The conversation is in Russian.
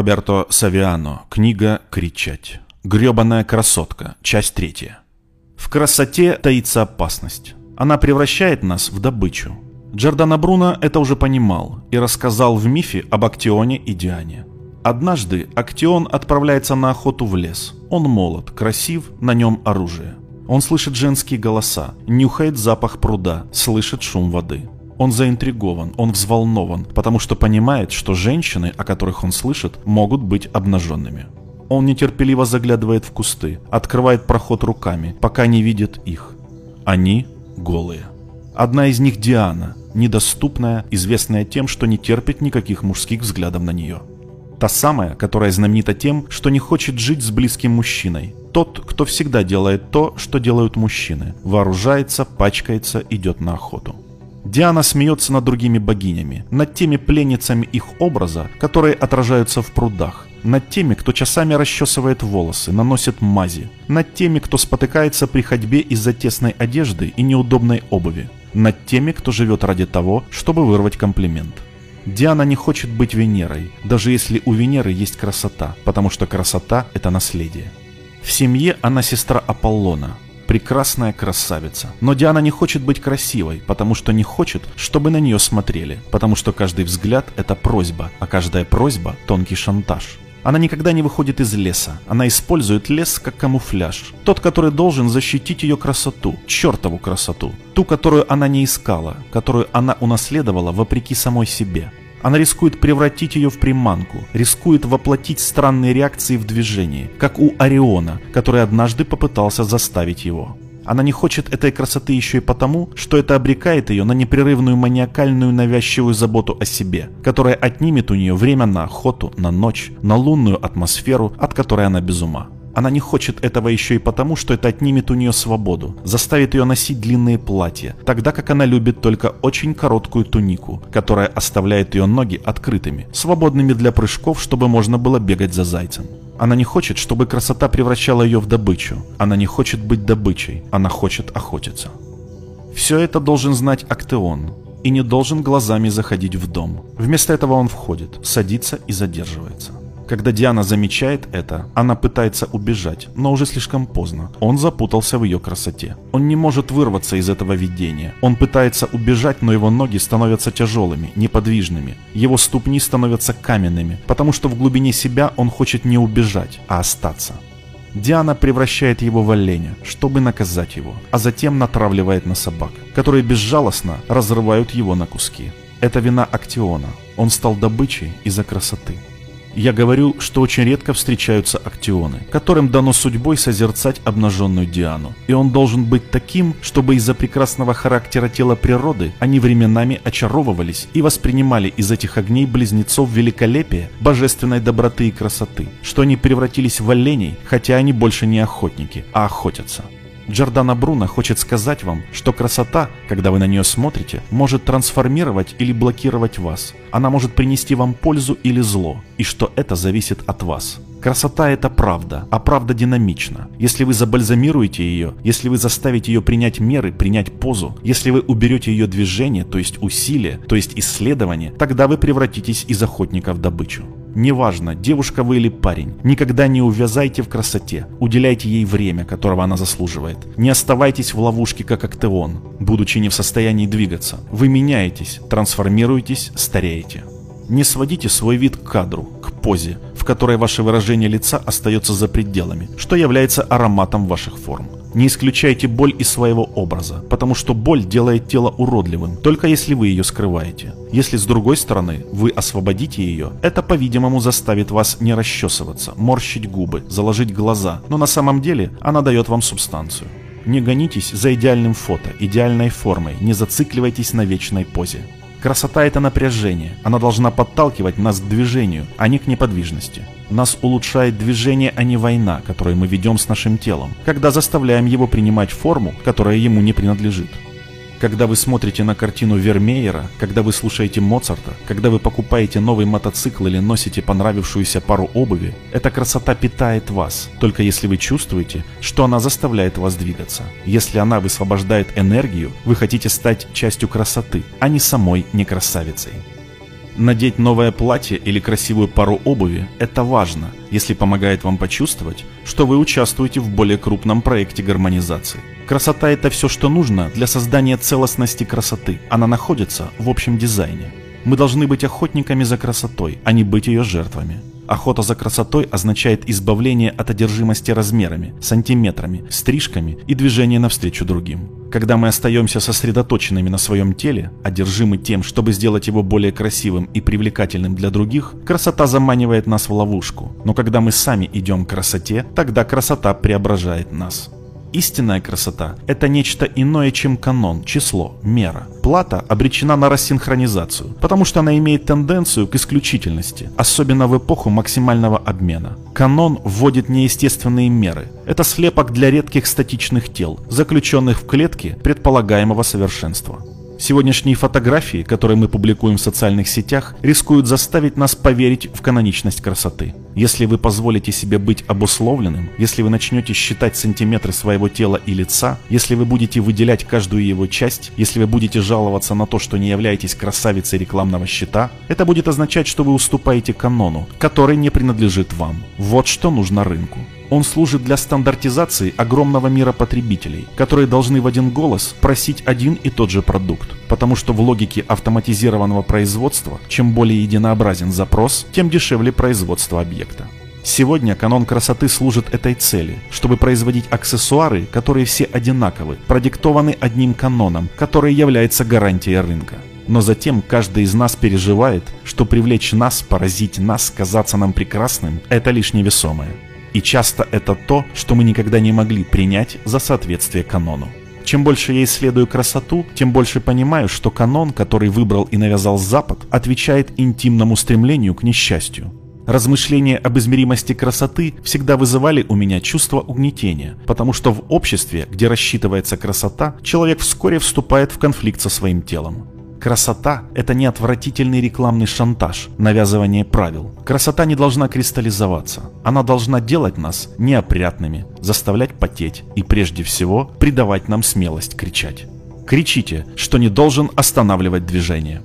Роберто Савиано. Книга «Кричать». Гребаная красотка. Часть третья. В красоте таится опасность. Она превращает нас в добычу. Джордано Бруно это уже понимал и рассказал в мифе об Актионе и Диане. Однажды Актион отправляется на охоту в лес. Он молод, красив, на нем оружие. Он слышит женские голоса, нюхает запах пруда, слышит шум воды. Он заинтригован, он взволнован, потому что понимает, что женщины, о которых он слышит, могут быть обнаженными. Он нетерпеливо заглядывает в кусты, открывает проход руками, пока не видит их. Они голые. Одна из них Диана, недоступная, известная тем, что не терпит никаких мужских взглядов на нее. Та самая, которая знаменита тем, что не хочет жить с близким мужчиной. Тот, кто всегда делает то, что делают мужчины. Вооружается, пачкается, идет на охоту. Диана смеется над другими богинями, над теми пленницами их образа, которые отражаются в прудах, над теми, кто часами расчесывает волосы, наносит мази, над теми, кто спотыкается при ходьбе из-за тесной одежды и неудобной обуви, над теми, кто живет ради того, чтобы вырвать комплимент. Диана не хочет быть Венерой, даже если у Венеры есть красота, потому что красота – это наследие. В семье она сестра Аполлона, прекрасная красавица. Но Диана не хочет быть красивой, потому что не хочет, чтобы на нее смотрели, потому что каждый взгляд – это просьба, а каждая просьба – тонкий шантаж. Она никогда не выходит из леса. Она использует лес как камуфляж. Тот, который должен защитить ее красоту, чертову красоту. Ту, которую она не искала, которую она унаследовала вопреки самой себе. Она рискует превратить ее в приманку, рискует воплотить странные реакции в движении, как у Ориона, который однажды попытался заставить его. Она не хочет этой красоты еще и потому, что это обрекает ее на непрерывную маниакальную навязчивую заботу о себе, которая отнимет у нее время на охоту, на ночь, на лунную атмосферу, от которой она без ума. Она не хочет этого еще и потому, что это отнимет у нее свободу, заставит ее носить длинные платья, тогда как она любит только очень короткую тунику, которая оставляет ее ноги открытыми, свободными для прыжков, чтобы можно было бегать за зайцем. Она не хочет, чтобы красота превращала ее в добычу. Она не хочет быть добычей, она хочет охотиться. Все это должен знать Актеон и не должен глазами заходить в дом. Вместо этого он входит, садится и задерживается. Когда Диана замечает это, она пытается убежать, но уже слишком поздно. Он запутался в ее красоте. Он не может вырваться из этого видения. Он пытается убежать, но его ноги становятся тяжелыми, неподвижными. Его ступни становятся каменными, потому что в глубине себя он хочет не убежать, а остаться. Диана превращает его в оленя, чтобы наказать его, а затем натравливает на собак, которые безжалостно разрывают его на куски. Это вина Актиона. Он стал добычей из-за красоты. Я говорю, что очень редко встречаются актионы, которым дано судьбой созерцать обнаженную Диану. И он должен быть таким, чтобы из-за прекрасного характера тела природы они временами очаровывались и воспринимали из этих огней близнецов великолепие, божественной доброты и красоты, что они превратились в оленей, хотя они больше не охотники, а охотятся. Джордана Бруно хочет сказать вам, что красота, когда вы на нее смотрите, может трансформировать или блокировать вас. Она может принести вам пользу или зло, и что это зависит от вас. Красота – это правда, а правда динамична. Если вы забальзамируете ее, если вы заставите ее принять меры, принять позу, если вы уберете ее движение, то есть усилие, то есть исследование, тогда вы превратитесь из охотника в добычу. Неважно, девушка вы или парень, никогда не увязайте в красоте, уделяйте ей время, которого она заслуживает. Не оставайтесь в ловушке, как Актеон, будучи не в состоянии двигаться. Вы меняетесь, трансформируетесь, стареете. Не сводите свой вид к кадру, к позе, в которой ваше выражение лица остается за пределами, что является ароматом ваших форм. Не исключайте боль из своего образа, потому что боль делает тело уродливым, только если вы ее скрываете. Если с другой стороны вы освободите ее, это, по-видимому, заставит вас не расчесываться, морщить губы, заложить глаза, но на самом деле она дает вам субстанцию. Не гонитесь за идеальным фото, идеальной формой, не зацикливайтесь на вечной позе. Красота – это напряжение. Она должна подталкивать нас к движению, а не к неподвижности. Нас улучшает движение, а не война, которую мы ведем с нашим телом, когда заставляем его принимать форму, которая ему не принадлежит. Когда вы смотрите на картину Вермеера, когда вы слушаете Моцарта, когда вы покупаете новый мотоцикл или носите понравившуюся пару обуви, эта красота питает вас, только если вы чувствуете, что она заставляет вас двигаться. Если она высвобождает энергию, вы хотите стать частью красоты, а не самой некрасавицей. Надеть новое платье или красивую пару обуви – это важно, если помогает вам почувствовать, что вы участвуете в более крупном проекте гармонизации. Красота – это все, что нужно для создания целостности красоты. Она находится в общем дизайне. Мы должны быть охотниками за красотой, а не быть ее жертвами. Охота за красотой означает избавление от одержимости размерами, сантиметрами, стрижками и движения навстречу другим. Когда мы остаемся сосредоточенными на своем теле, одержимы тем, чтобы сделать его более красивым и привлекательным для других, красота заманивает нас в ловушку. Но когда мы сами идем к красоте, тогда красота преображает нас. Истинная красота – это нечто иное, чем канон, число, мера. Плата обречена на рассинхронизацию, потому что она имеет тенденцию к исключительности, особенно в эпоху максимального обмена. Канон вводит неестественные меры. Это слепок для редких статичных тел, заключенных в клетке предполагаемого совершенства. Сегодняшние фотографии, которые мы публикуем в социальных сетях, рискуют заставить нас поверить в каноничность красоты. Если вы позволите себе быть обусловленным, если вы начнете считать сантиметры своего тела и лица, если вы будете выделять каждую его часть, если вы будете жаловаться на то, что не являетесь красавицей рекламного щита, это будет означать, что вы уступаете канону, который не принадлежит вам. Вот что нужно рынку. Он служит для стандартизации огромного мира потребителей, которые должны в один голос просить один и тот же продукт. Потому что в логике автоматизированного производства, чем более единообразен запрос, тем дешевле производство объекта. Сегодня канон красоты служит этой цели, чтобы производить аксессуары, которые все одинаковы, продиктованы одним каноном, который является гарантией рынка. Но затем каждый из нас переживает, что привлечь нас, поразить нас, казаться нам прекрасным – это лишь невесомое. И часто это то, что мы никогда не могли принять за соответствие канону. Чем больше я исследую красоту, тем больше понимаю, что канон, который выбрал и навязал Запад, отвечает интимному стремлению к несчастью. Размышления об измеримости красоты всегда вызывали у меня чувство угнетения, потому что в обществе, где рассчитывается красота, человек вскоре вступает в конфликт со своим телом. Красота – это не отвратительный рекламный шантаж, навязывание правил. Красота не должна кристаллизоваться. Она должна делать нас неопрятными, заставлять потеть и прежде всего придавать нам смелость кричать. Кричите, что не должен останавливать движение.